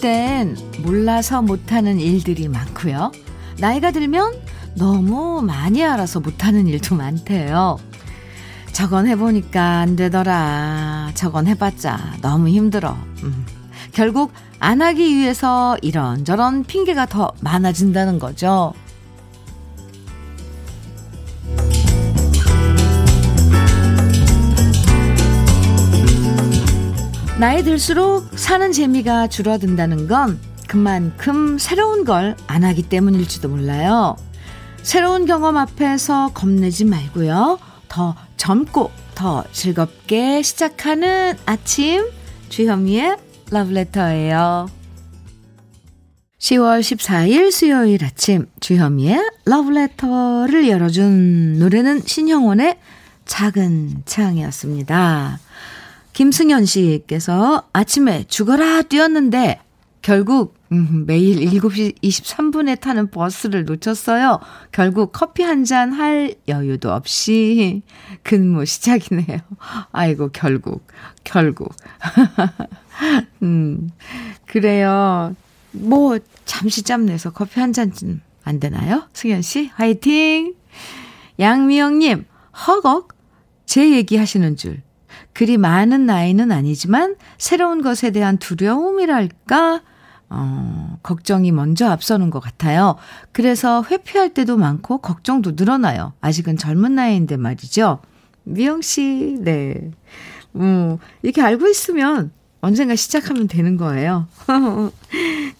땐 몰라서 못하는 일들이 많고요. 나이가 들면 너무 많이 알아서 못하는 일도 많대요. 저건 해보니까 안 되더라. 저건 해봤자 너무 힘들어. 음. 결국 안 하기 위해서 이런저런 핑계가 더 많아진다는 거죠. 나이 들수록 사는 재미가 줄어든다는 건 그만큼 새로운 걸 안 하기 때문일지도 몰라요. 새로운 경험 앞에서 겁내지 말고요. 더 젊고 더 즐겁게 시작하는 아침 주현미의 러브레터예요. 10월 14일 수요일 아침 주현미의 러브레터를 열어준 노래는 신형원의 작은 창이었습니다. 김승현 씨께서 아침에 죽어라 뛰었는데 결국 음, 매일 7시 23분에 타는 버스를 놓쳤어요. 결국 커피 한 잔 할 여유도 없이 근무 시작이네요. 아이고, 결국, 결국. 음, 그래요. 뭐, 잠시 짬 내서 커피 한잔안 되나요? 승현 씨, 화이팅! 양미영님, 허걱? 제 얘기 하시는 줄. 그리 많은 나이는 아니지만 새로운 것에 대한 두려움이랄까? 어, 걱정이 먼저 앞서는 것 같아요. 그래서 회피할 때도 많고 걱정도 늘어나요. 아직은 젊은 나이인데 말이죠. 미영 씨, 네. 음, 이렇게 알고 있으면 언젠가 시작하면 되는 거예요.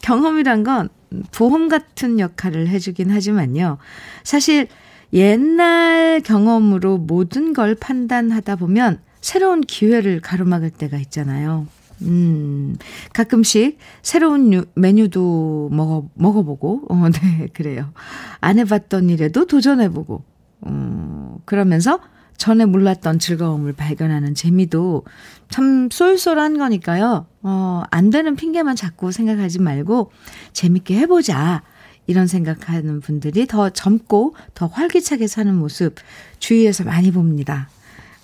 경험이란 건 보험 같은 역할을 해주긴 하지만요. 사실 옛날 경험으로 모든 걸 판단하다 보면 새로운 기회를 가로막을 때가 있잖아요. 음, 가끔씩 새로운 유, 메뉴도 먹어, 먹어보고, 어, 네, 그래요. 안 해봤던 일에도 도전해보고, 어, 그러면서 전에 몰랐던 즐거움을 발견하는 재미도 참 쏠쏠한 거니까요. 어, 안 되는 핑계만 자꾸 생각하지 말고 재밌게 해보자. 이런 생각하는 분들이 더 젊고 더 활기차게 사는 모습 주위에서 많이 봅니다.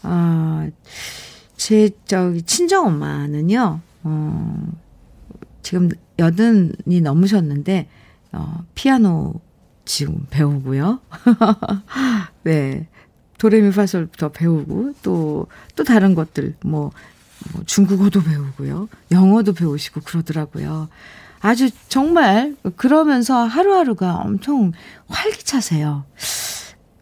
어, 제, 저기, 친정 엄마는요, 어, 지금 여든이 넘으셨는데, 어, 피아노 지금 배우고요. 네. 도레미파솔부터 배우고, 또, 또 다른 것들, 뭐, 뭐, 중국어도 배우고요. 영어도 배우시고 그러더라고요. 아주 정말, 그러면서 하루하루가 엄청 활기차세요.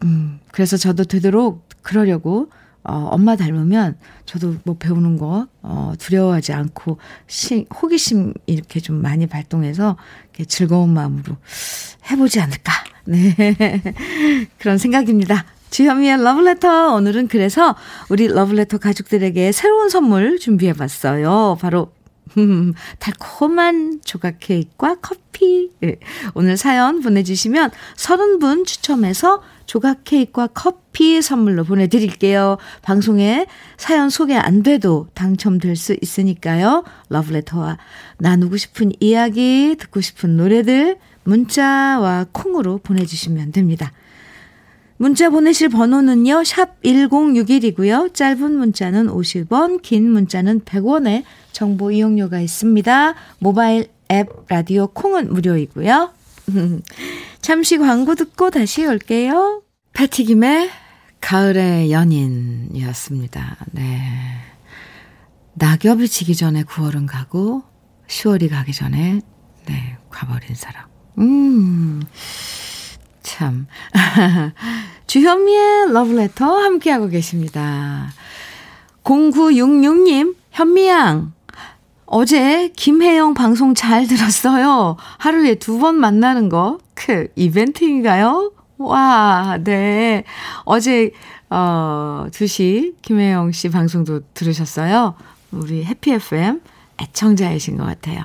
음, 그래서 저도 되도록 그러려고 어, 엄마 닮으면 저도 뭐 배우는 거, 어, 두려워하지 않고, 시, 호기심 이렇게 좀 많이 발동해서, 이렇게 즐거운 마음으로 해보지 않을까. 네. 그런 생각입니다. 주현미의 러브레터. 오늘은 그래서 우리 러브레터 가족들에게 새로운 선물 준비해 봤어요. 바로 음, 달콤한 조각 케이크와 커피. 네. 오늘 사연 보내주시면 30분 추첨해서 조각 케이크와 커피 선물로 보내드릴게요. 방송에 사연 소개 안 돼도 당첨될 수 있으니까요. 러브레터와 나누고 싶은 이야기, 듣고 싶은 노래들 문자와 콩으로 보내주시면 됩니다. 문자 보내실 번호는요, 샵 1061이고요. 짧은 문자는 50원, 긴 문자는 100원에 정보 이용료가 있습니다. 모바일 앱 라디오 콩은 무료이고요. 잠시 광고 듣고 다시 올게요. 패티김의 가을의 연인이었습니다. 네. 낙엽이 지기 전에 9월은 가고 10월이 가기 전에 네, 가버린 사람. 음. 참. 주현미의 러브레터 함께하고 계십니다. 0966님, 현미양. 어제 김혜영 방송 잘 들었어요. 하루에 두 번 만나는 거, 크, 이벤트인가요? 와, 네. 어제, 어, 2시 김혜영 씨 방송도 들으셨어요? 우리 해피FM 애청자이신 것 같아요.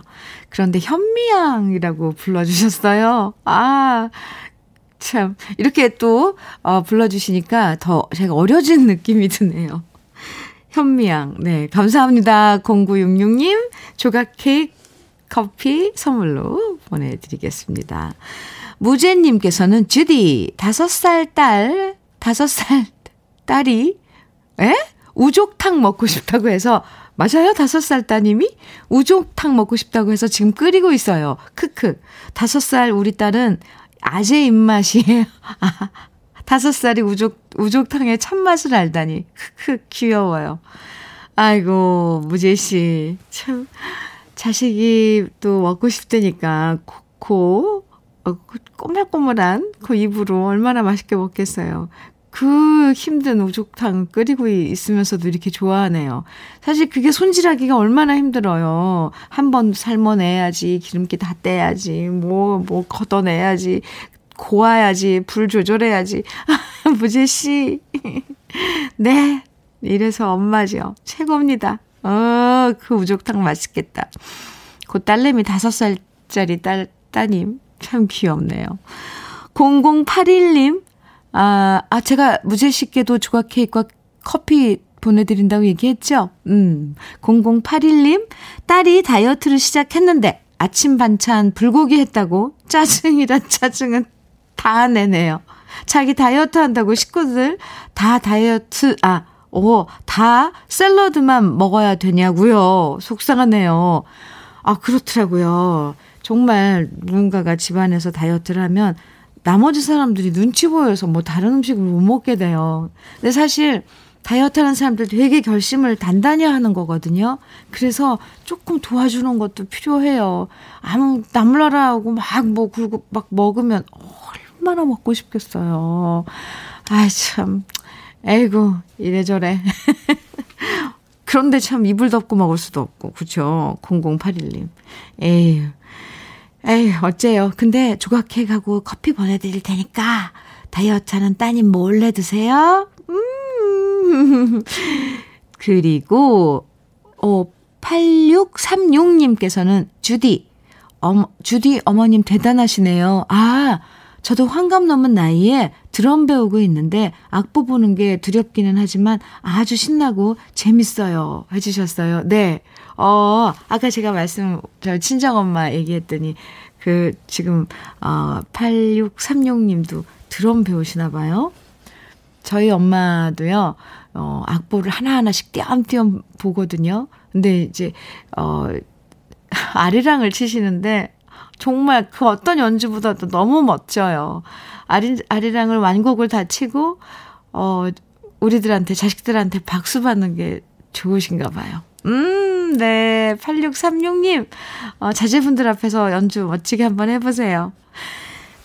그런데 현미양이라고 불러주셨어요. 아, 참. 이렇게 또, 어, 불러주시니까 더 제가 어려진 느낌이 드네요. 현미양. 네. 감사합니다. 0966님. 조각 케이크 커피 선물로 보내드리겠습니다. 무제님께서는 주디, 다섯 살 딸, 다섯 살 딸이, 에? 우족탕 먹고 싶다고 해서 맞아요? 다섯 살 따님이 우족탕 먹고 싶다고 해서 지금 끓이고 있어요. 크크. 다섯 살 우리 딸은 아재 입맛이에요. 아, 다섯 살이 우족, 우족탕의 참맛을 알다니. 크크, 귀여워요. 아이고, 무재씨. 참, 자식이 또 먹고 싶다니까, 고, 어, 꼬물꼬물한 그 입으로 얼마나 맛있게 먹겠어요. 그 힘든 우족탕 끓이고 있으면서도 이렇게 좋아하네요. 사실 그게 손질하기가 얼마나 힘들어요. 한 번 삶아내야지, 기름기 다 떼야지, 뭐, 뭐 걷어내야지, 고아야지, 불 조절해야지. 무제씨. 네. 이래서 엄마죠. 최고입니다. 어, 그 우족탕 맛있겠다. 그 딸내미 다섯 살짜리 딸, 따님. 참 귀엽네요. 0081님, 아, 아, 제가 무제식께도 조각 케이크와 커피 보내드린다고 얘기했죠? 음, 0081님, 딸이 다이어트를 시작했는데 아침 반찬 불고기 했다고 짜증이란 짜증은 다 내네요. 자기 다이어트 한다고 식구들 다 다이어트, 아, 오, 다 샐러드만 먹어야 되냐고요. 속상하네요. 아, 그렇더라고요. 정말 누군가가 집안에서 다이어트를 하면 나머지 사람들이 눈치 보여서 뭐 다른 음식을 못 먹게 돼요. 근데 사실 다이어트 하는 사람들 되게 결심을 단단히 하는 거거든요. 그래서 조금 도와주는 것도 필요해요. 아무, 하고 막 뭐, 굴고 막 먹으면 얼마나 먹고 싶겠어요. 아이, 참. 에이구, 이래저래. 그런데 참 이불 덮고 먹을 수도 없고, 그쵸? 0081님. 에휴. 에이, 어째요. 근데 조각 케이크하고 커피 보내드릴 테니까 다이어트 하는 따님 몰래 드세요. 음. 그리고, 어, 8636님께서는 주디, 어머, 주디 어머님 대단하시네요. 아, 저도 환갑 넘은 나이에 드럼 배우고 있는데 악보 보는 게 두렵기는 하지만 아주 신나고 재밌어요. 해주셨어요. 네. 어, 아까 제가 말씀, 저 친정엄마 얘기했더니, 그, 지금, 어, 8636님도 드럼 배우시나 봐요. 저희 엄마도요, 어, 악보를 하나하나씩 띄엄띄엄 보거든요. 근데 이제, 어, 아리랑을 치시는데, 정말 그 어떤 연주보다도 너무 멋져요. 아리, 아리랑을 완곡을 다 치고, 어, 우리들한테, 자식들한테 박수 받는 게 좋으신가 봐요. 음, 네. 8636님, 어, 자제분들 앞에서 연주 멋지게 한번 해보세요.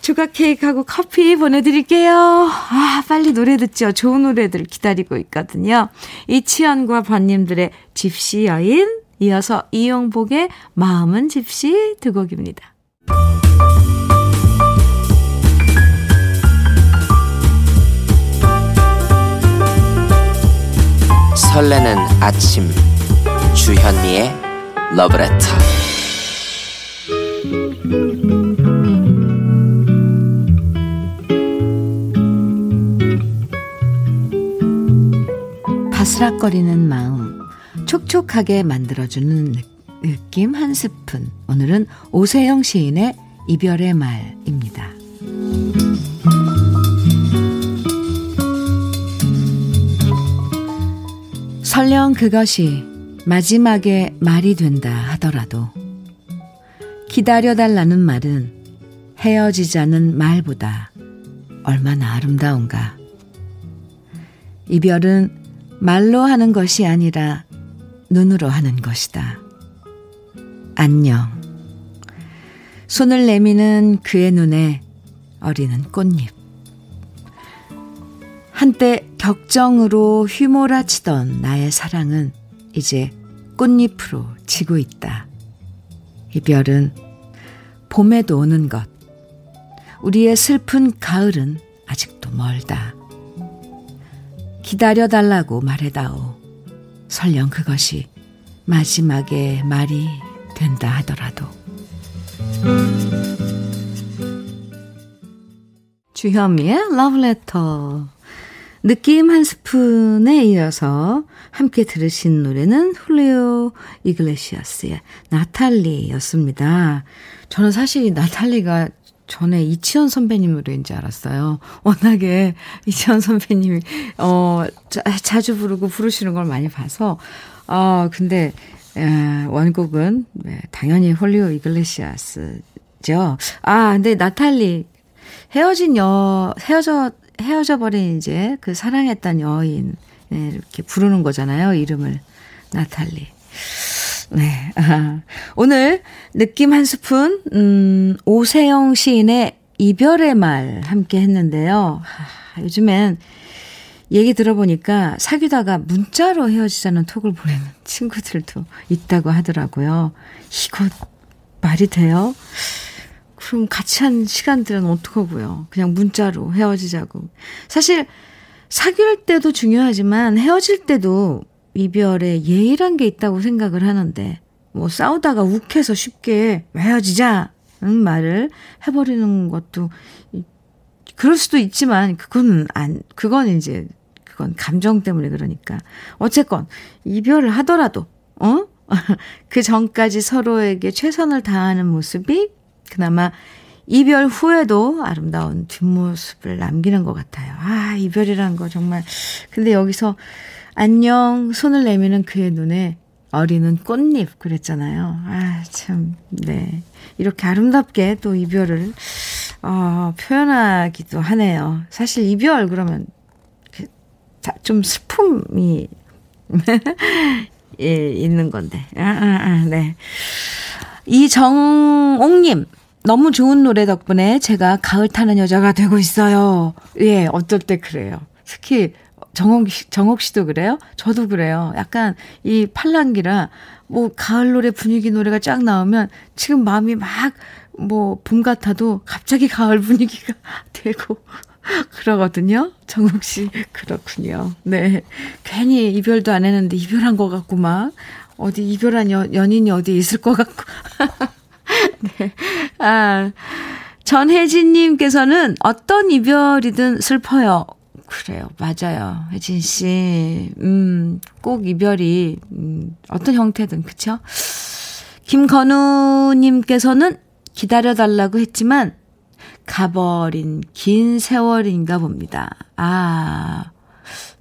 조각 케이크하고 커피 보내드릴게요. 아, 빨리 노래 듣죠. 좋은 노래들 기다리고 있거든요. 이치현과 번님들의 집시 여인, 이어서 이용복의 마음은 집시 두 곡입니다. 설레는 아침 주현미의 러브레터 바스락거리는 마음 촉촉하게 만들어주는 느낌 한 스푼 오늘은 오세영 시인의 이별의 말입니다. 설령 그것이 마지막에 말이 된다 하더라도 기다려달라는 말은 헤어지자는 말보다 얼마나 아름다운가. 이별은 말로 하는 것이 아니라 눈으로 하는 것이다. 안녕. 손을 내미는 그의 눈에 어리는 꽃잎. 한때 격정으로 휘몰아치던 나의 사랑은 이제 꽃잎으로 지고 있다. 이별은 봄에도 오는 것. 우리의 슬픈 가을은 아직도 멀다. 기다려달라고 말해다오. 설령 그것이 마지막에 말이 된다 하더라도. 주현미의 러브레터. 느낌 한 스푼에 이어서 함께 들으신 노래는 훌리오 이글레시아스의 나탈리였습니다. 저는 사실 나탈리가 전에 이치현 선배님 노래인 줄 알았어요. 워낙에 이치현 선배님이, 어, 자, 자주 부르고 부르시는 걸 많이 봐서, 어, 근데, 에, 원곡은, 네, 당연히 홀리오 이글레시아스죠. 아, 근데 나탈리, 헤어진 여, 헤어져, 헤어져 버린 이제 그 사랑했던 여인, 네, 이렇게 부르는 거잖아요. 이름을. 나탈리. 네. 아, 오늘 느낌 한 스푼, 음, 오세영 시인의 이별의 말 함께 했는데요. 아, 요즘엔 얘기 들어보니까 사귀다가 문자로 헤어지자는 톡을 보내는 친구들도 있다고 하더라고요. 이거 말이 돼요? 그럼 같이 한 시간들은 어떡하고요? 그냥 문자로 헤어지자고. 사실 사귈 때도 중요하지만 헤어질 때도 이별에 예의란 게 있다고 생각을 하는데, 뭐 싸우다가 욱해서 쉽게 헤어지자! 는 말을 해버리는 것도, 그럴 수도 있지만, 그건 안, 그건 이제, 그건 감정 때문에 그러니까. 어쨌건, 이별을 하더라도, 어? 그 전까지 서로에게 최선을 다하는 모습이 그나마 이별 후에도 아름다운 뒷모습을 남기는 것 같아요. 아, 이별이란 거 정말. 근데 여기서 안녕 손을 내미는 그의 눈에 어리는 꽃잎 그랬잖아요. 아, 참, 네. 이렇게 아름답게 또 이별을, 어, 표현하기도 하네요. 사실 이별 그러면 그, 좀 슬픔이, 예, 있는 건데. 아, 아, 아, 네. 이정옥님, 너무 좋은 노래 덕분에 제가 가을 타는 여자가 되고 있어요. 예, 어떨 때 그래요. 특히 정옥, 정옥 씨도 그래요? 저도 그래요. 약간 이 팔랑기라 뭐 가을 노래 분위기 노래가 쫙 나오면 지금 마음이 막 뭐 봄 같아도 갑자기 가을 분위기가 되고 그러거든요. 정옥 씨 그렇군요. 네. 괜히 이별도 안 했는데 이별한 것 같고 막 어디 이별한 여, 연인이 어디 있을 것 같고. 네. 아. 전혜진님께서는 어떤 이별이든 슬퍼요. 그래요. 맞아요. 혜진 씨. 음, 꼭 이별이, 음, 어떤 형태든, 그쵸? 김건우 님께서는 기다려달라고 했지만, 가버린 긴 세월인가 봅니다. 아,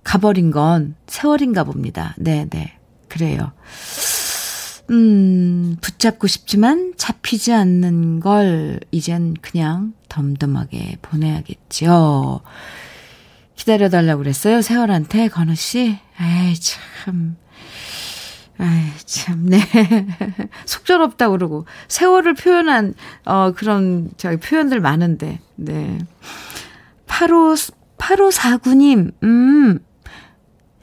가버린 건 세월인가 봅니다. 네네. 네. 그래요. 음, 붙잡고 싶지만 잡히지 않는 걸 이젠 그냥 덤덤하게 보내야겠죠. 기다려달라고 그랬어요. 세월한테, 건우 씨. 아이, 참. 아이, 참, 네. 속절없다 그러고. 세월을 표현한, 어, 그런, 저기, 표현들 많은데, 네. 85, 8549님, 음.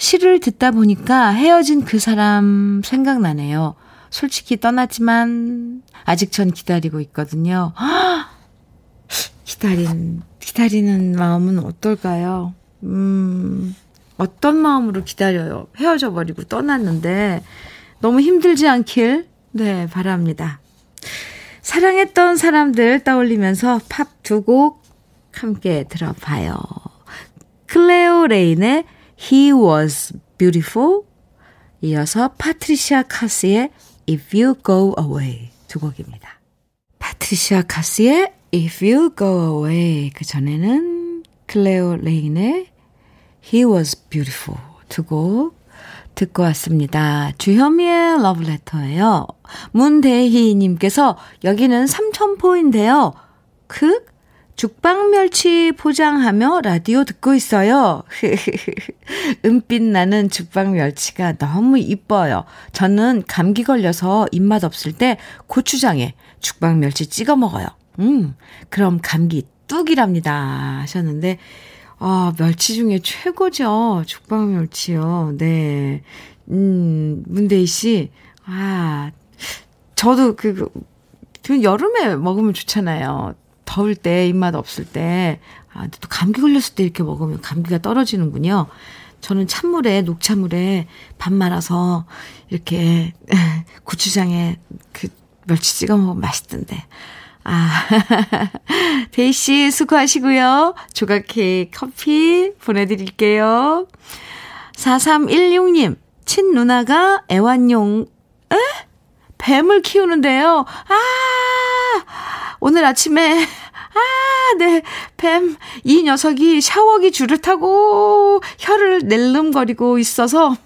시를 듣다 보니까 헤어진 그 사람 생각나네요. 솔직히 떠났지만, 아직 전 기다리고 있거든요. 기다린, 기다리는 마음은 어떨까요? 음, 어떤 마음으로 기다려요? 헤어져 버리고 떠났는데 너무 힘들지 않길 네, 바랍니다. 사랑했던 사람들 떠올리면서 팝 두 곡 함께 들어봐요. 클레오 레인의 He Was Beautiful 이어서 파트리시아 카스의 If You Go Away 두 곡입니다. 파트리시아 카스의 If You Go Away 그 전에는 클레오 레인의 He was beautiful. 두 곡 듣고 왔습니다. 주현미의 러브레터예요. 문대희님께서 여기는 삼천포인데요. 그 죽방멸치 포장하며 라디오 듣고 있어요. 은빛 나는 죽방멸치가 너무 이뻐요. 저는 감기 걸려서 입맛 없을 때 고추장에 죽방멸치 찍어 먹어요. 음, 그럼 감기 뚝이랍니다. 하셨는데, 아, 멸치 중에 최고죠. 죽방 멸치요. 네. 음, 문대희 씨. 아, 저도 그, 그, 여름에 먹으면 좋잖아요. 더울 때, 입맛 없을 때. 아, 또 감기 걸렸을 때 이렇게 먹으면 감기가 떨어지는군요. 저는 찬물에, 녹차물에 밥 말아서 이렇게 고추장에 그 멸치 찍어 먹으면 맛있던데. 아, 데이 씨 수고하시고요. 조각 케이크 커피 보내드릴게요. 4316님, 친 누나가 애완용, 에? 뱀을 키우는데요. 아! 오늘 아침에 아, 네. 뱀, 이 녀석이 샤워기 줄을 타고 혀를 낼름거리고 있어서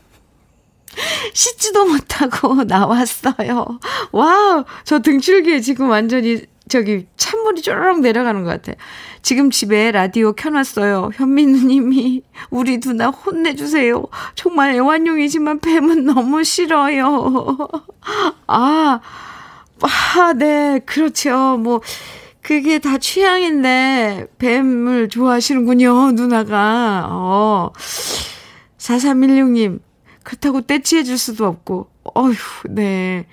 씻지도 못하고 나왔어요. wow, 저 등줄기에 지금 완전히 저기 찬물이 쪼르륵 내려가는 것 같아요. 지금 집에 라디오 켜놨어요. 현미 누님이 우리 누나 혼내주세요. 정말 애완용이지만 뱀은 너무 싫어요. 아, 아, 네, 그렇죠. 뭐, 그게 다 취향인데, 뱀을 좋아하시는군요, 누나가. 어. 4316님, 그렇다고 떼치해 줄 수도 없고, 어휴, 네.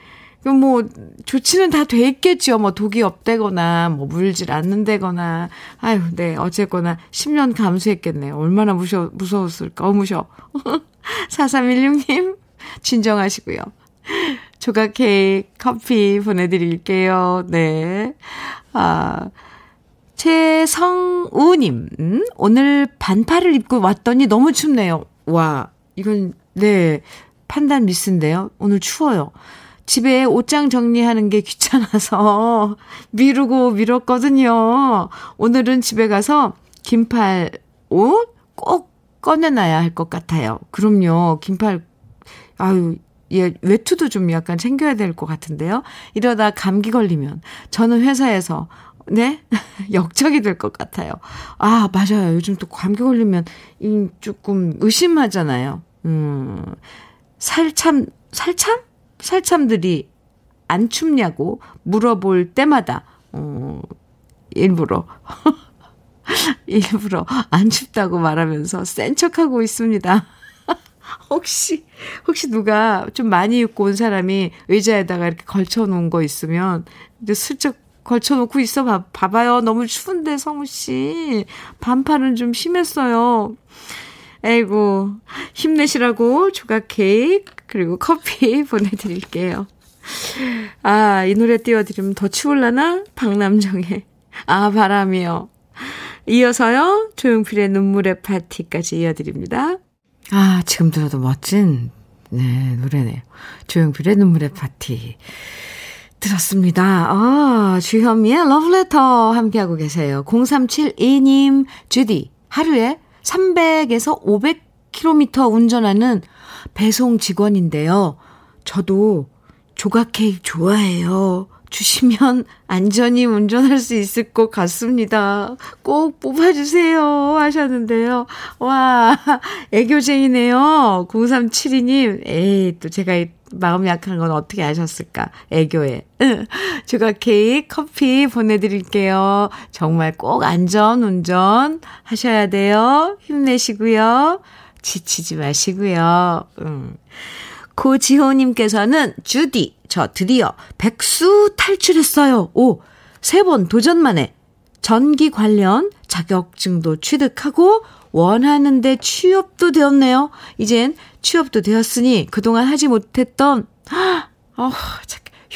뭐, 조치는 다 돼 있겠죠. 뭐, 독이 없대거나, 뭐, 물질 않는다거나. 아유, 네. 어쨌거나, 10년 감수했겠네요. 얼마나 무셔, 무서웠을까. 어, 무셔. 4316님, 진정하시고요. 조각 케이크, 커피 보내 드릴게요. 네. 아, 최성우님, 음, 오늘 반팔을 입고 왔더니 너무 춥네요. 와, 이건, 네, 판단 미스인데요. 오늘 추워요. 집에 옷장 정리하는 게 귀찮아서 미루고 미뤘거든요. 오늘은 집에 가서 긴팔 옷 꼭 꺼내놔야 할 것 같아요. 그럼요. 긴팔, 아유, 예, 외투도 좀 약간 챙겨야 될 것 같은데요. 이러다 감기 걸리면 저는 회사에서 네? 역적이 될 것 같아요. 아, 맞아요. 요즘 또 감기 걸리면 조금 의심하잖아요. 음, 살참, 살참? 살참들이 안 춥냐고 물어볼 때마다, 어, 일부러, 일부러 안 춥다고 말하면서 센 척하고 있습니다. 혹시, 혹시 누가 좀 많이 입고 온 사람이 의자에다가 이렇게 걸쳐 놓은 거 있으면, 이제 슬쩍 걸쳐 놓고 있어 봐, 봐봐요. 너무 추운데, 성우 씨. 반팔은 좀 심했어요. 에이고, 힘내시라고 조각 케이크, 그리고 커피 보내드릴게요. 아, 이 노래 띄워드리면 더 추울라나? 박남정의 아, 바람이요. 이어서요, 조용필의 눈물의 파티까지 이어드립니다. 아, 지금 들어도 멋진, 네, 노래네요. 조용필의 눈물의 파티. 들었습니다. 아, 주현미의 러브레터 함께하고 계세요. 0372님, 주디, 하루에 300에서 500km 운전하는 배송 직원인데요. 저도 조각 케이크 좋아해요. 주시면 안전히 운전할 수 있을 것 같습니다. 꼭 뽑아주세요. 하셨는데요. 와, 애교쟁이네요. 0372님. 에이, 또 제가 마음 약한 건 어떻게 아셨을까? 애교에. 조각 케이크, 커피 보내드릴게요. 정말 꼭 안전 운전 하셔야 돼요. 힘내시고요. 지치지 마시고요. 음. 고지호님께서는 주디, 저 드디어 백수 탈출했어요. 오, 세 번 도전 만에 전기 관련 자격증도 취득하고 원하는데 취업도 되었네요. 이젠 취업도 되었으니 그동안 하지 못했던, 어,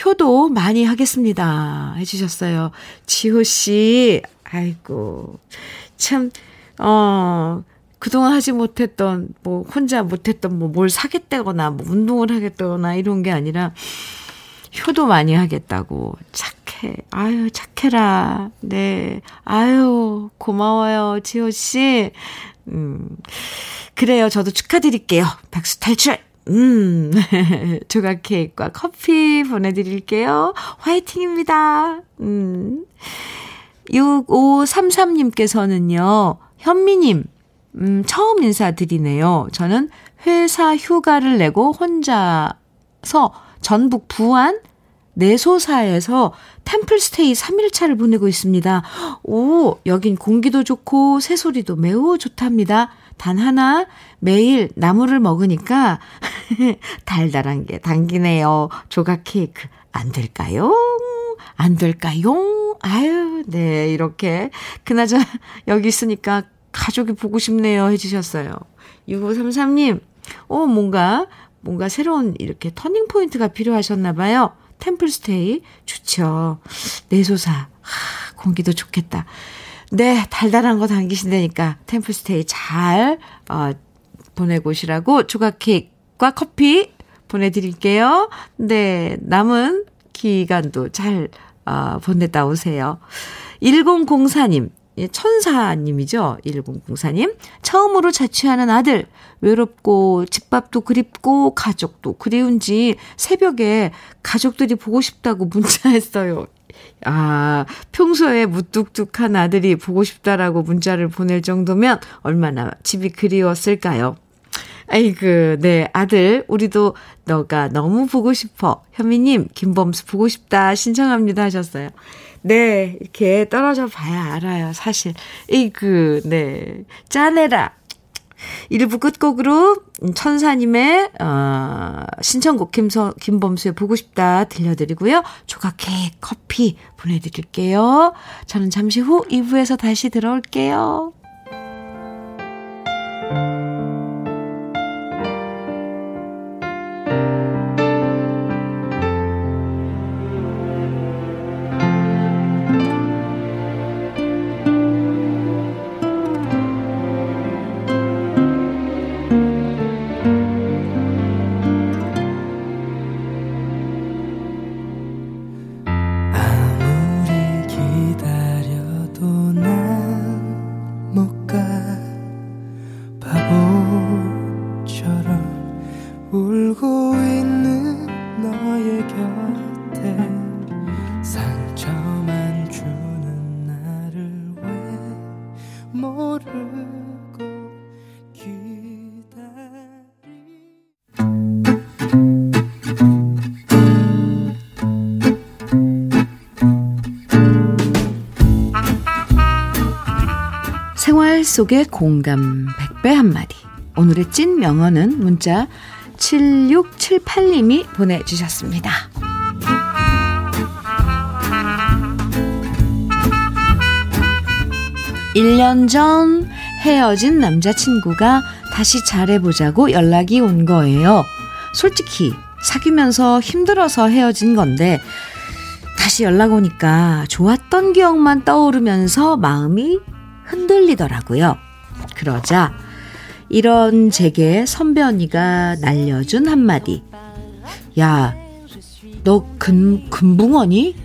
효도 많이 하겠습니다. 해주셨어요. 지호씨, 아이고, 참, 어, 그동안 하지 못했던, 뭐, 혼자 못했던, 뭐, 뭘 사겠다거나, 뭐, 운동을 하겠다거나, 이런 게 아니라, 효도 많이 하겠다고. 착해. 아유, 착해라. 네. 아유, 고마워요, 지호 씨. 음. 그래요. 저도 축하드릴게요. 백수 탈출! 음, 조각 케이크와 커피 보내드릴게요. 화이팅입니다. 음. 6533님께서는요, 현미님, 음, 처음 인사드리네요. 저는 회사 휴가를 내고 혼자서 전북 부안 내소사에서 템플스테이 3일차를 보내고 있습니다. 오, 여긴 공기도 좋고 새소리도 매우 좋답니다. 단 하나, 매일 나물을 먹으니까 달달한 게 당기네요. 조각 케이크. 안 될까요? 안 될까요? 아유, 네, 이렇게. 그나저나, 여기 있으니까 가족이 보고 싶네요. 해주셨어요. 6533님, 어, 뭔가, 뭔가 새로운 이렇게 터닝포인트가 필요하셨나봐요. 템플스테이. 좋죠. 내소사. 하, 공기도 좋겠다. 네, 달달한 거 당기신다니까 템플스테이 잘, 어, 보내고 오시라고 조각 케이크와 커피 보내드릴게요. 네, 남은 기간도 잘 어, 보냈다 오세요. 1004님, 예, 천사님이죠. 1004님. 처음으로 자취하는 아들. 외롭고 집밥도 그립고 가족도 그리운지 새벽에 가족들이 보고 싶다고 문자했어요. 아, 평소에 무뚝뚝한 아들이 보고 싶다라고 문자를 보낼 정도면 얼마나 집이 그리웠을까요? 아이그, 네, 아들, 우리도 너가 너무 보고 싶어. 현미님, 김범수 보고 싶다 신청합니다 하셨어요. 네, 이렇게 떨어져 봐야 알아요, 사실. 이그, 네, 짜내라. 1부 끝곡으로 천사님의 어, 신청곡 김서, 김범수의 보고 싶다 들려드리고요. 조각 케이크, 커피 보내드릴게요. 저는 잠시 후 2부에서 다시 들어올게요. 속의 공감 100배 한마디. 오늘의 찐 명언은 문자 7678님이 보내주셨습니다. 1년전 헤어진 남자친구가 다시 잘해보자고 연락이 온 거예요. 솔직히 사귀면서 힘들어서 헤어진 건데, 다시 연락 오니까 좋았던 기억만 떠오르면서 마음이 흔들리더라고요. 그러자 이런 제게 선배 언니가 날려준 한마디. 야, 너 근, 금붕어니?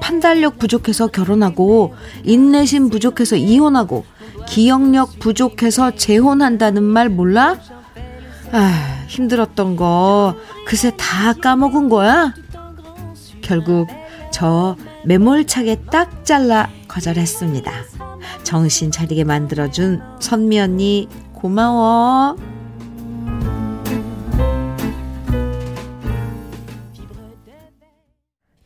판단력 부족해서 결혼하고, 인내심 부족해서 이혼하고, 기억력 부족해서 재혼한다는 말 몰라? 아, 힘들었던 거 그새 다 까먹은 거야? 결국 저 매몰차게 딱 잘라 거절했습니다. 정신 차리게 만들어준 선미 언니 고마워.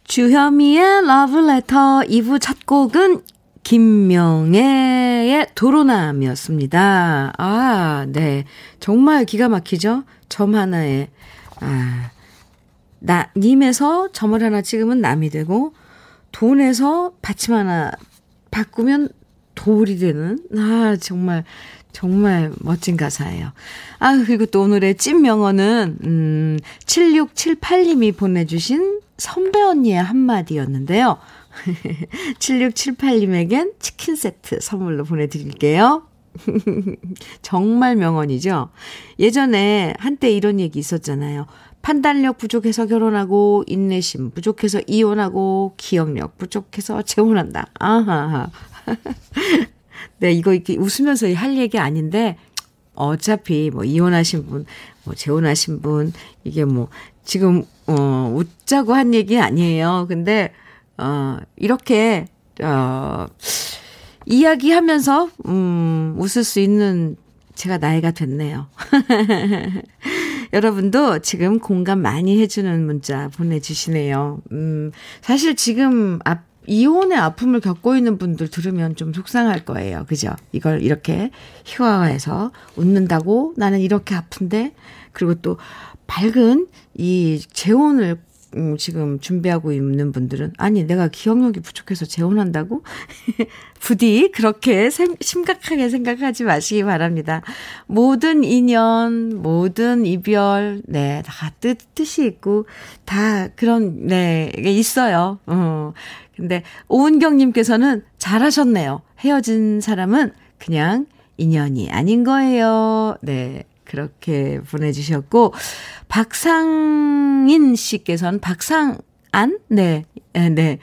주현미의 러브레터 2부 첫 곡은 김명애의 도로남이었습니다. 아, 네. 정말 기가 막히죠? 점 하나에. 아, 나, 님에서 점을 하나 찍으면 남이 되고, 돈에서 받침 하나 바꾸면 도울이 되는, 아, 정말, 정말 멋진 가사예요. 아, 그리고 또 오늘의 찐 명언은, 음, 7678님이 보내주신 선배 언니의 한마디였는데요. 7678님에겐 치킨 세트 선물로 보내드릴게요. 정말 명언이죠. 예전에 한때 이런 얘기 있었잖아요. 판단력 부족해서 결혼하고, 인내심 부족해서 이혼하고, 기억력 부족해서 재혼한다. 아하하. 네, 이거 이렇게 웃으면서 할 얘기 아닌데, 어차피 뭐 이혼하신 분, 뭐 재혼하신 분, 이게 뭐 지금, 어, 웃자고 한 얘기 아니에요. 근데, 어, 이렇게, 어, 이야기하면서, 음, 웃을 수 있는 제가 나이가 됐네요. 여러분도 지금 공감 많이 해주는 문자 보내주시네요. 음, 사실 지금 앞, 이혼의 아픔을 겪고 있는 분들 들으면 좀 속상할 거예요. 그죠? 이걸 이렇게 희화화해서 웃는다고 나는 이렇게 아픈데, 그리고 또 밝은 이 재혼을 음, 지금 준비하고 있는 분들은 아니 내가 기억력이 부족해서 재혼한다고 부디 그렇게 생, 심각하게 생각하지 마시기 바랍니다. 모든 인연, 모든 이별, 네, 다 뜻, 뜻이 있고, 다 그런, 네, 있어요. 어. 근데 오은경님께서는 잘하셨네요. 헤어진 사람은 그냥 인연이 아닌 거예요. 네. 그렇게 보내주셨고, 박상인 씨께서는 박상, 안? 네. 네.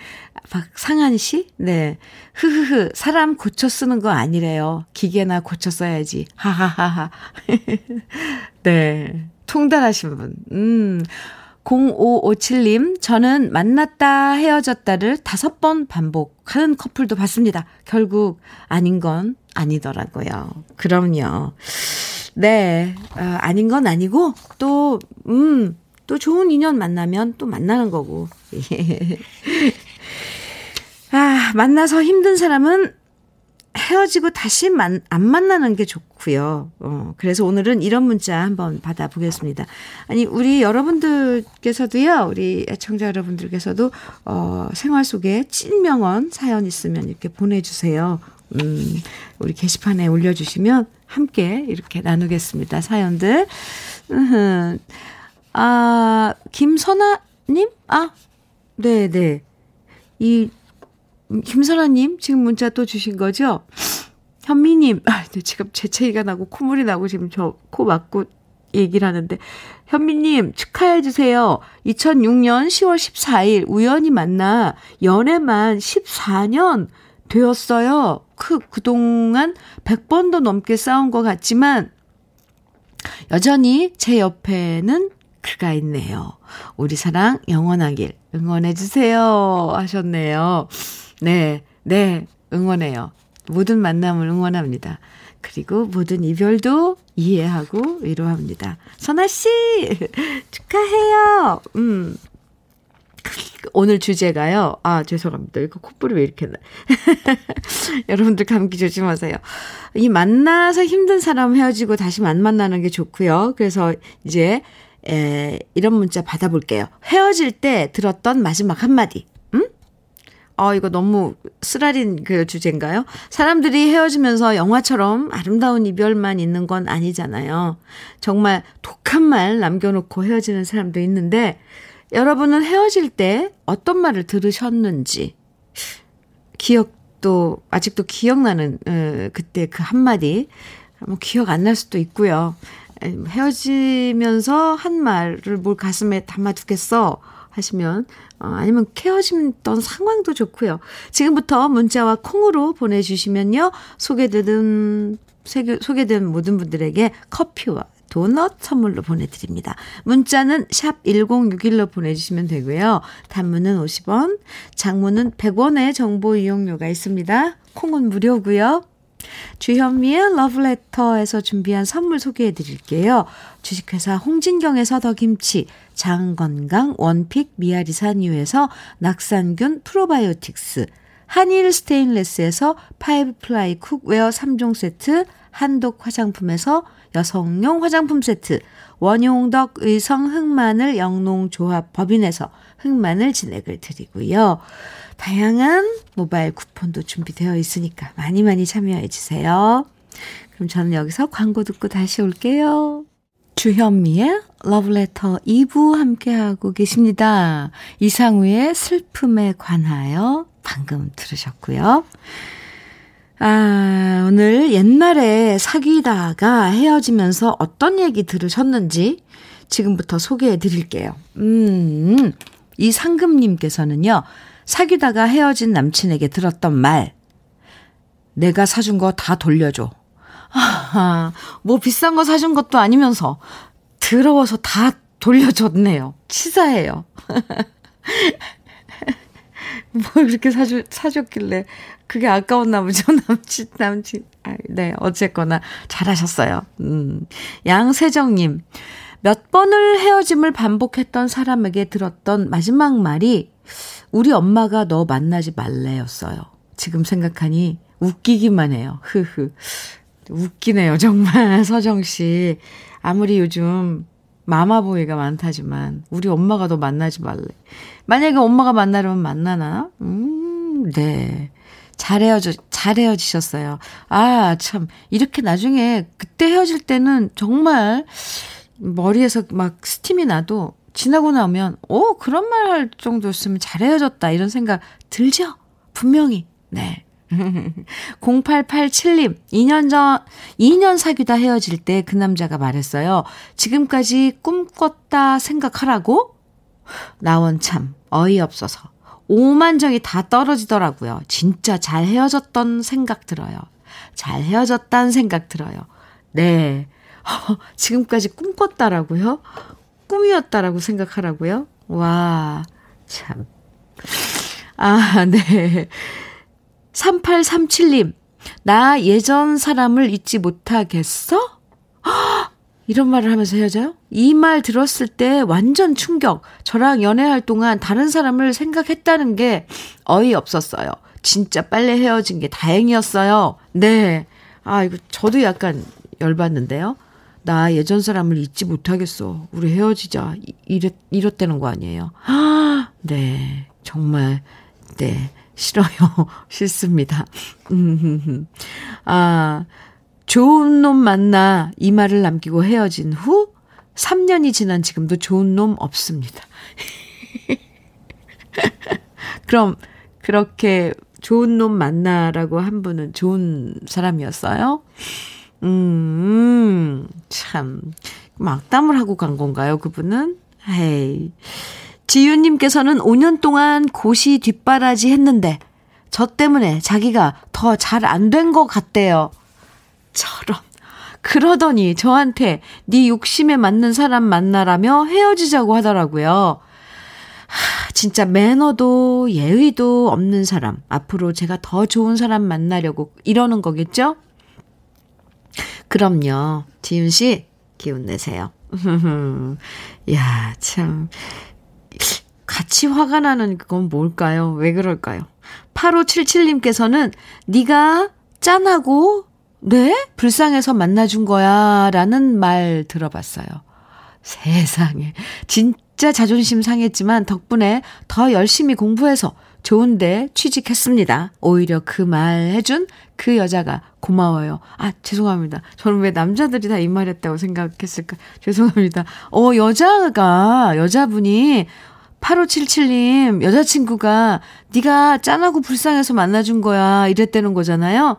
박상한 씨? 네. 흐흐흐. 사람 고쳐 쓰는 거 아니래요. 기계나 고쳐 써야지. 하하하하. 네. 통달하신 분. 음. 0557님, 저는 만났다 헤어졌다를 다섯 번 반복하는 커플도 봤습니다. 결국 아닌 건 아니더라고요. 그럼요. 네, 어, 아닌 건 아니고, 또, 음, 또 좋은 인연 만나면 또 만나는 거고. 아, 만나서 힘든 사람은 헤어지고 다시 만, 안 만나는 게 좋고요. 어, 그래서 오늘은 이런 문자 한번 받아보겠습니다. 아니, 우리 여러분들께서도요, 우리 애청자 여러분들께서도, 어, 생활 속에 찐명언 사연 있으면 이렇게 보내주세요. 음, 우리 게시판에 올려주시면 함께 이렇게 나누겠습니다. 사연들. 으흠. 아, 김선아님? 아, 네네. 네. 이 김선아님, 지금 문자 또 주신 거죠? 현미님, 아, 지금 재채기가 나고 콧물이 나고 지금 저 코 막고 얘기를 하는데, 현미님, 축하해주세요. 2006년 10월 14일 우연히 만나 연애만 14년 되었어요. 그, 그동안 100번도 넘게 싸운 것 같지만, 여전히 제 옆에는 그가 있네요. 우리 사랑 영원하길 응원해주세요. 하셨네요. 네, 네, 응원해요. 모든 만남을 응원합니다. 그리고 모든 이별도 이해하고 위로합니다. 선아씨! 축하해요! 음. 오늘 주제가요. 아, 죄송합니다. 이거 콧불이 왜 이렇게 나. 여러분들 감기 조심하세요. 이 만나서 힘든 사람 헤어지고 다시 안 만나는 게 좋고요. 그래서 이제, 에, 이런 문자 받아볼게요. 헤어질 때 들었던 마지막 한마디. 어, 이거 너무 쓰라린 그 주제인가요? 사람들이 헤어지면서 영화처럼 아름다운 이별만 있는 건 아니잖아요. 정말 독한 말 남겨놓고 헤어지는 사람도 있는데, 여러분은 헤어질 때 어떤 말을 들으셨는지, 기억도, 아직도 기억나는, 어, 그때 그 한마디, 뭐 기억 안 날 수도 있고요. 헤어지면서 한 말을 뭘 가슴에 담아두겠어 하시면 어, 아니면 헤어졌던 상황도 좋고요. 지금부터 문자와 콩으로 보내주시면요. 소개되는, 소개된 모든 분들에게 커피와 도넛 선물로 보내드립니다. 문자는 샵 1061로 보내주시면 되고요. 단문은 50원, 장문은 100원의 정보 이용료가 있습니다. 콩은 무료고요. 주현미의 러브레터에서 준비한 선물 소개해 드릴게요. 주식회사 홍진경에서 더김치, 장건강 one pick 미아리 산유에서 낙산균 프로바이오틱스, 한일 스테인레스에서 five ply cookware 3종 세트, 한독 화장품에서 여성용 화장품 세트, 원용덕 의성 흑마늘 영농조합 법인에서 흑마늘 진액을 드리고요. 다양한 모바일 쿠폰도 준비되어 있으니까 많이 많이 참여해 주세요. 그럼 저는 여기서 광고 듣고 다시 올게요. 주현미의 러브레터 2부 함께하고 계십니다. 이상우의 슬픔에 관하여 방금 들으셨고요. 아, 오늘 옛날에 사귀다가 헤어지면서 어떤 얘기 들으셨는지 지금부터 소개해 드릴게요. 음, 이 상금님께서는요, 사귀다가 헤어진 남친에게 들었던 말. 내가 사준 거 다 돌려줘. 아, 뭐 비싼 거 사준 것도 아니면서 더러워서 다 돌려줬네요. 치사해요. 뭐 이렇게 사주, 사줬길래 그게 아까웠나 보죠. 남친, 남친. 아, 네, 어쨌거나 잘하셨어요. 음. 양세정님, 몇 번을 헤어짐을 반복했던 사람에게 들었던 마지막 말이 우리 엄마가 너 만나지 말래였어요. 지금 생각하니 웃기기만 해요. 흐흐. 웃기네요, 정말, 서정 씨. 아무리 요즘 마마보이가 많다지만, 우리 엄마가 너 만나지 말래. 만약에 엄마가 만나려면 만나나? 음, 네. 잘 헤어져, 잘 헤어지셨어요. 아, 참. 이렇게 나중에, 그때 헤어질 때는 정말 머리에서 막 스팀이 나도 지나고 나면, 오, 그런 말 할 정도였으면 잘 헤어졌다. 이런 생각 들죠? 분명히. 네. 0887님, 2년 전, 2년 사귀다 헤어질 때 그 남자가 말했어요. 지금까지 꿈꿨다 생각하라고? 나원 참, 어이없어서 오만정이 다 떨어지더라고요. 진짜 잘 헤어졌던 생각 들어요. 잘 헤어졌다는 생각 들어요. 네. 지금까지 꿈꿨다라고요? 꿈이었다라고 생각하라고요? 와, 참. 아, 네. 3837님, 나 예전 사람을 잊지 못하겠어? 이런 말을 하면서 헤어져요? 이 말 들었을 때 완전 충격. 저랑 연애할 동안 다른 사람을 생각했다는 게 어이없었어요. 진짜 빨리 헤어진 게 다행이었어요. 네. 아, 이거 저도 약간 열받는데요. 나 예전 사람을 잊지 못하겠어. 우리 헤어지자. 이랬, 이랬다는 거 아니에요. 아, 네. 정말, 네. 싫어요. 싫습니다. 아, 좋은 놈 만나 이 말을 남기고 헤어진 후 3년이 지난 지금도 좋은 놈 없습니다. 그럼 그렇게 좋은 놈 만나라고 한 분은 좋은 사람이었어요? 음, 참. 막담을 하고 간 건가요, 그분은? 헤이. 지윤님께서는 5년 동안 고시 뒷바라지 했는데, 저 때문에 자기가 더 잘 안 된 것 같대요. 저런. 그러더니 저한테 네 욕심에 맞는 사람 만나라며 헤어지자고 하더라고요. 하, 진짜 매너도 예의도 없는 사람. 앞으로 제가 더 좋은 사람 만나려고 이러는 거겠죠? 그럼요. 지윤 씨, 기운 내세요. 야, 참. 같이 화가 나는 그건 뭘까요? 왜 그럴까요? 8577님께서는 네가 짠하고 네? 불쌍해서 만나준 거야. 라는 말 들어봤어요. 세상에. 진짜 자존심 상했지만 덕분에 더 열심히 공부해서 좋은데 취직했습니다. 오히려 그 말 해준 그 여자가 고마워요. 아, 죄송합니다. 저는 왜 남자들이 다 이 말 했다고 생각했을까? 죄송합니다. 어, 여자가, 여자분이 8577님, 여자친구가 네가 짠하고 불쌍해서 만나준 거야. 이랬다는 거잖아요.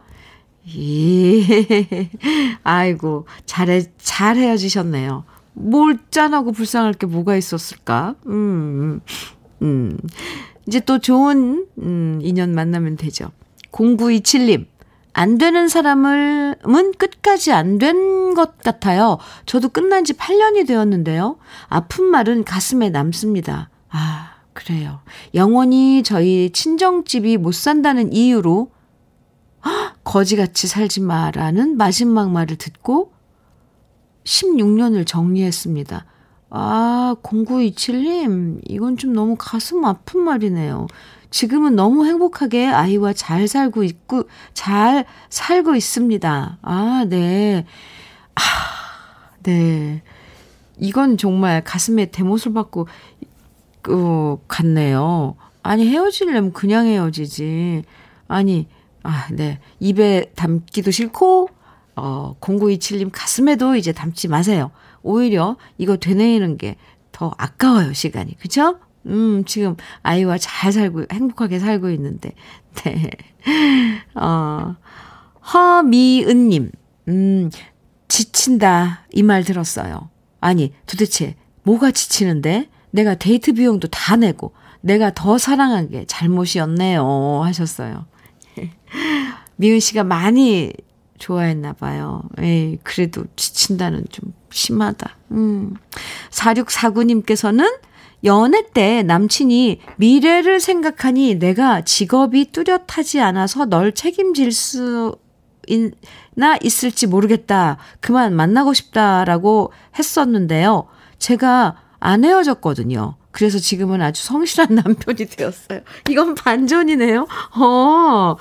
예. 아이고, 잘해, 잘 헤어지셨네요. 뭘 짠하고 불쌍할 게 뭐가 있었을까? 음, 음. 이제 또 좋은, 음, 인연 만나면 되죠. 0927님. 안 되는 사람은 끝까지 안 된 것 같아요. 저도 끝난 지 8년이 되었는데요. 아픈 말은 가슴에 남습니다. 아, 그래요. 영원히 저희 친정집이 못 산다는 이유로 거지같이 살지 마라는 마지막 말을 듣고 16년을 정리했습니다. 아, 0927님, 이건 좀 너무 가슴 아픈 말이네요. 지금은 너무 행복하게 아이와 잘 살고 있고, 잘 살고 있습니다. 아, 네. 아, 네. 이건 정말 가슴에 대못을 받고, 어, 갔네요. 아니, 헤어지려면 그냥 헤어지지. 아니, 아, 네. 입에 담기도 싫고, 어, 0927님 가슴에도 이제 담지 마세요. 오히려 이거 되뇌이는 게 더 아까워요, 시간이. 그죠? 음, 지금 아이와 잘 살고, 행복하게 살고 있는데. 네. 어, 허미은님, 음, 지친다. 이 말 들었어요. 아니, 도대체 뭐가 지치는데? 내가 데이트 비용도 다 내고, 내가 더 사랑한 게 잘못이었네요. 하셨어요. 미은 씨가 많이 좋아했나 봐요. 에이, 그래도 지친다는 좀 심하다. 음. 4649님께서는 연애 때 남친이 미래를 생각하니 내가 직업이 뚜렷하지 않아서 널 책임질 수 있나 있을지 모르겠다. 그만 만나고 싶다라고 했었는데요. 제가 안 헤어졌거든요. 그래서 지금은 아주 성실한 남편이 되었어요. 이건 반전이네요. 어,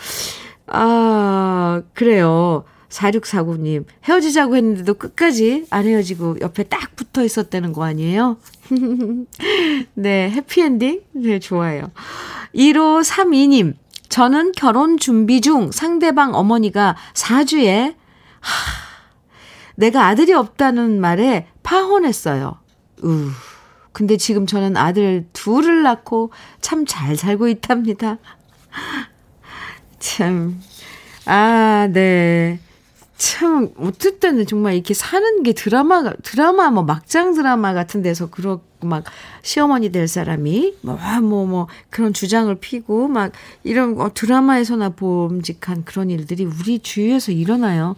아, 그래요. 4649님, 헤어지자고 했는데도 끝까지 안 헤어지고 옆에 딱 붙어 있었다는 거 아니에요? 네, 해피엔딩? 네, 좋아요. 1532님, 저는 결혼 준비 중 상대방 어머니가 4주에, 하, 내가 아들이 없다는 말에 파혼했어요. 우. 근데 지금 저는 아들 둘을 낳고 참 잘 살고 있답니다. 참. 아, 네. 참, 어떨 때는 정말 이렇게 사는 게 드라마, 드라마, 뭐, 막장 드라마 같은 데서 그렇고, 막, 시어머니 될 사람이, 뭐, 뭐, 뭐, 그런 주장을 피고, 막, 이런, 어, 드라마에서나 보험직한 그런 일들이 우리 주위에서 일어나요.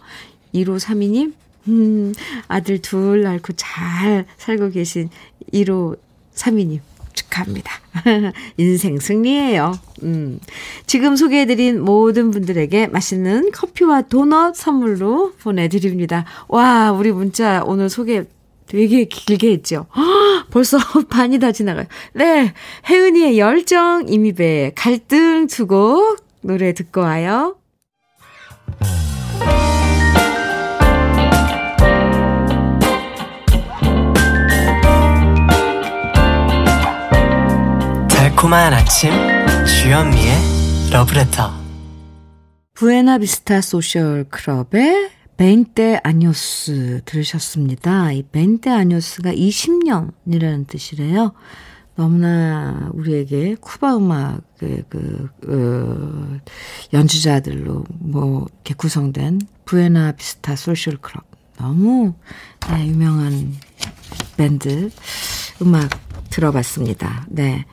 1호 3이님, 음, 아들 둘 낳고 잘 살고 계신 1호 3이님. 축하합니다. 인생 승리예요. 음. 지금 소개해드린 모든 분들에게 맛있는 커피와 도넛 선물로 보내드립니다. 와, 우리 문자 오늘 소개 되게 길게 했죠. 벌써 반이 다 지나가요. 네. 혜은이의 열정, 이미배, 갈등 두곡 노래 듣고 와요. 달콤한 아침 주현미의 러브레터 부에나비스타 소셜 클럽의 Veinte Años 들으셨습니다. 이 Veinte Años가 20년이라는 뜻이래요. 너무나 우리에게 쿠바 음악의 그, 그 연주자들로 뭐 이렇게 구성된 부에나비스타 소셜 클럽 너무 네, 유명한 밴드 음악 들어봤습니다. 네.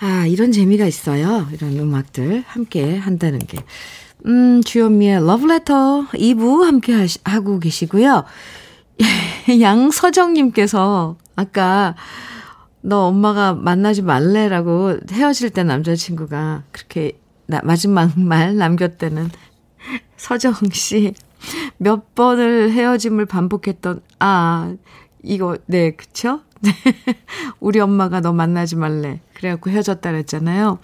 아, 이런 재미가 있어요. 이런 음악들 함께 한다는 게. 음, 주현미의 러브레터 2부 함께 하시, 하고 계시고요. 양서정님께서 아까 너 엄마가 만나지 말래라고 헤어질 때 남자친구가 그렇게 나, 마지막 말 남겼대는 서정 씨 몇 번을 헤어짐을 반복했던 아 이거 네 그쵸? 네. 우리 엄마가 너 만나지 말래. 그래갖고 헤어졌다 그랬잖아요.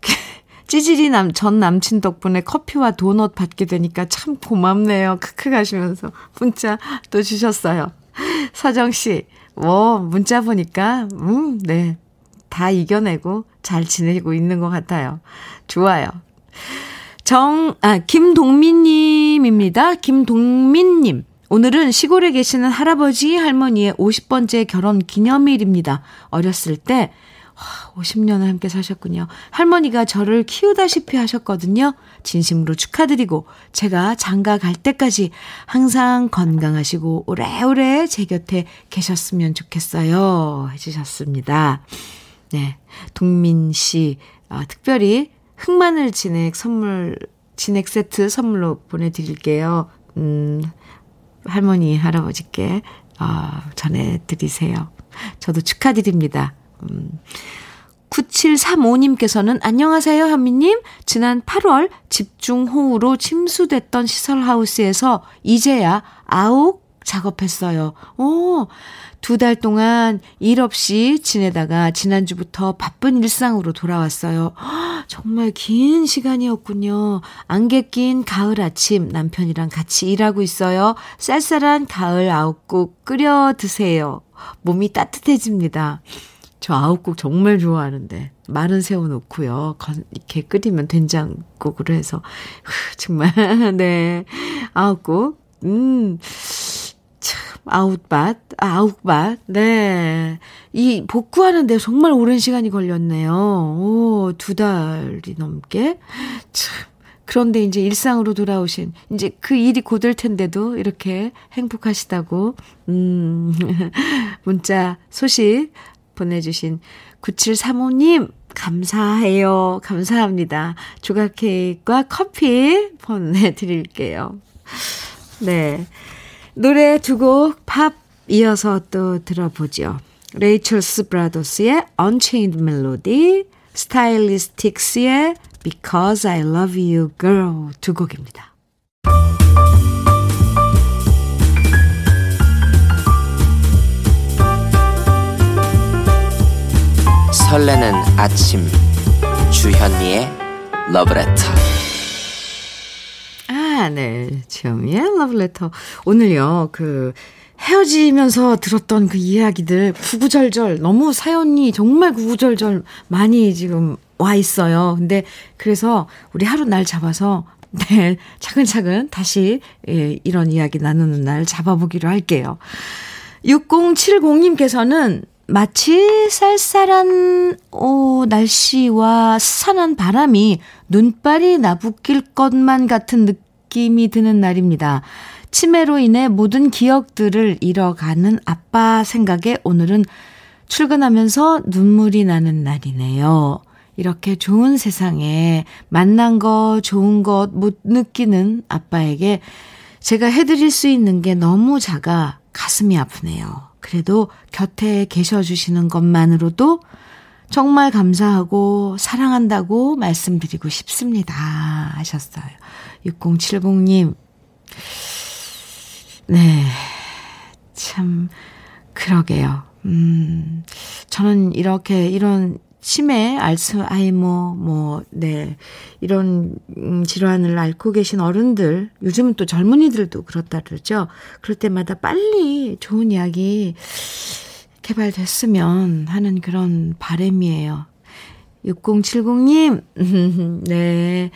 찌질이 남, 전 남친 덕분에 커피와 도넛 받게 되니까 참 고맙네요. 크크 가시면서 문자 또 주셨어요. 서정씨, 뭐, 문자 보니까, 음, 네. 다 이겨내고 잘 지내고 있는 것 같아요. 좋아요. 정, 아, 김동민님입니다. 김동민님. 오늘은 시골에 계시는 할아버지 할머니의 50번째 결혼 기념일입니다. 어렸을 때 50년을 함께 사셨군요. 할머니가 저를 키우다시피 하셨거든요. 진심으로 축하드리고 제가 장가 갈 때까지 항상 건강하시고 오래오래 제 곁에 계셨으면 좋겠어요. 해주셨습니다. 네. 동민 씨, 어, 특별히 흑마늘 진액 선물, 진액 세트 선물로 보내드릴게요. 음, 할머니, 할아버지께 어, 전해드리세요. 저도 축하드립니다. 음. 9735님께서는 안녕하세요, 현미님. 지난 8월 집중호우로 침수됐던 시설하우스에서 이제야 아욱 작업했어요. 오, 두 달 동안 일 없이 지내다가 지난주부터 바쁜 일상으로 돌아왔어요. 정말 긴 시간이었군요. 안개 낀 가을 아침 남편이랑 같이 일하고 있어요. 쌀쌀한 가을 아욱국 끓여 드세요. 몸이 따뜻해집니다. 저 아욱국 정말 좋아하는데 마른 새우 넣고요. 이렇게 끓이면 된장국으로 해서 정말 네 아욱국 음 아웃밭, 아웃밭, 네. 이 복구하는데 정말 오랜 시간이 걸렸네요. 오, 두 달이 넘게. 참. 그런데 이제 일상으로 돌아오신, 이제 그 일이 고될 텐데도 이렇게 행복하시다고, 음, 문자 소식 보내주신 9735님, 감사해요. 감사합니다. 조각 케이크와 커피 보내드릴게요. 네. 노래 두 곡 팝 이어서 또 들어보죠. 라이처스 브라더스의 Unchained Melody, 스타일리스틱스의 Because I Love You Girl 두 곡입니다. 설레는 아침 주현미의 러브레터 아, 네. 주현미의 러브레터. 오늘요, 그, 헤어지면서 들었던 그 이야기들 구구절절 너무 사연이 정말 구구절절 많이 지금 와 있어요. 근데 그래서 우리 하루 날 잡아서 네, 차근차근 다시 예, 이런 이야기 나누는 날 잡아보기로 할게요. 6070님께서는 마치 쌀쌀한 오, 날씨와 산한 바람이 눈발이 나부낄 것만 같은 느낌 느낌이 드는 날입니다. 치매로 인해 모든 기억들을 잃어가는 아빠 생각에 오늘은 출근하면서 눈물이 나는 날이네요. 이렇게 좋은 세상에 만난 거, 좋은 것 못 느끼는 아빠에게 제가 해드릴 수 있는 게 너무 작아 가슴이 아프네요. 그래도 곁에 계셔 주시는 것만으로도 정말 감사하고 사랑한다고 말씀드리고 싶습니다. 하셨어요. 6070님. 네. 참, 그러게요. 음, 저는 이렇게, 이런 치매, 알츠하이머, 뭐, 네, 이런 음, 질환을 앓고 계신 어른들, 요즘은 또 젊은이들도 그렇다 그러죠. 그럴 때마다 빨리 좋은 약이 개발됐으면 하는 그런 바램이에요. 6070님, 네.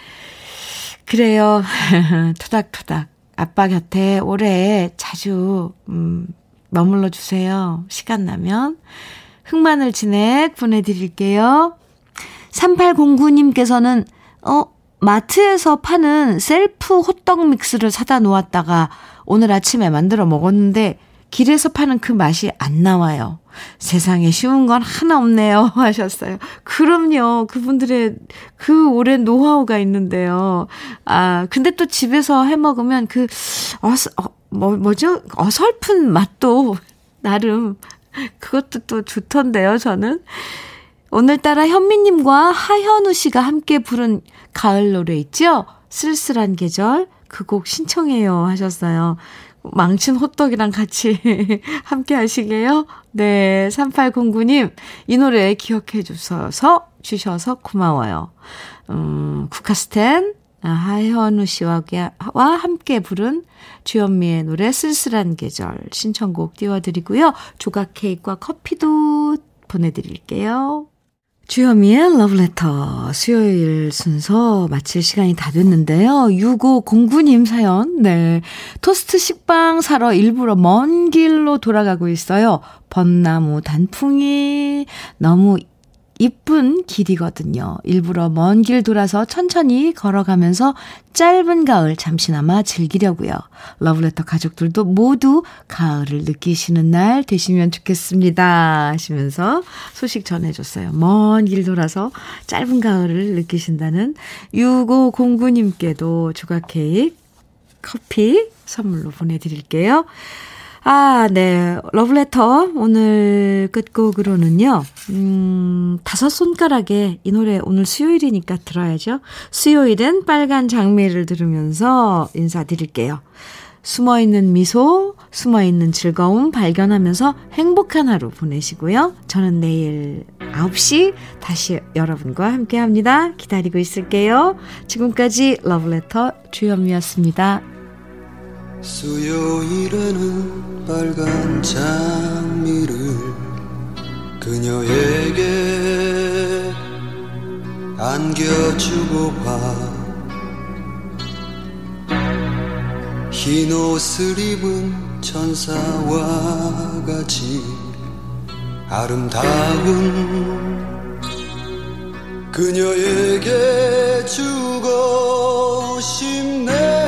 그래요. 토닥토닥. 아빠 곁에 오래 자주, 음, 머물러 주세요. 시간 나면. 흑마늘 진액 보내드릴게요. 3809님께서는, 어, 마트에서 파는 셀프 호떡 믹스를 사다 놓았다가 오늘 아침에 만들어 먹었는데 길에서 파는 그 맛이 안 나와요. 세상에 쉬운 건 하나 없네요. 하셨어요. 그럼요. 그분들의 그 오랜 노하우가 있는데요. 아, 근데 또 집에서 해 먹으면 그, 어서, 어, 뭐, 뭐죠? 어설픈 맛도 나름 그것도 또 좋던데요, 저는. 오늘따라 현미님과 하현우 씨가 함께 부른 가을 노래 있죠? 쓸쓸한 계절. 그 곡 신청해요 하셨어요. 망친 호떡이랑 같이 함께 하시게요. 네, 3809님, 이 노래 기억해 주셔서, 주셔서 고마워요. 음, 국카스텐, 아, 하현우 씨와 함께 부른 주현미의 노래 쓸쓸한 계절 신청곡 띄워드리고요. 조각 케이크와 커피도 보내드릴게요. 주현미의 러브레터 수요일 순서 마칠 시간이 다 됐는데요. 6509님 사연, 네. 토스트 식빵 사러 일부러 먼 길로 돌아가고 있어요. 벚나무 단풍이 너무 이쁜 길이거든요. 일부러 먼 길 돌아서 천천히 걸어가면서 짧은 가을 잠시나마 즐기려고요. 러브레터 가족들도 모두 가을을 느끼시는 날 되시면 좋겠습니다. 하시면서 소식 전해줬어요. 먼 길 돌아서 짧은 가을을 느끼신다는 6509님께도 조각 케이크, 커피 선물로 보내드릴게요. 아, 네. 러브레터 오늘 끝곡으로는요. 음, 다섯 손가락에 이 노래 오늘 수요일이니까 들어야죠. 수요일은 빨간 장미를 들으면서 인사드릴게요. 숨어있는 미소, 숨어있는 즐거움 발견하면서 행복한 하루 보내시고요. 저는 내일 9시 다시 여러분과 함께 합니다. 기다리고 있을게요. 지금까지 러브레터 주현미였습니다. 수요일에는 빨간 장미를 그녀에게 안겨주고 봐 흰 옷을 입은 천사와 같이 아름다운 그녀에게 주고 싶네.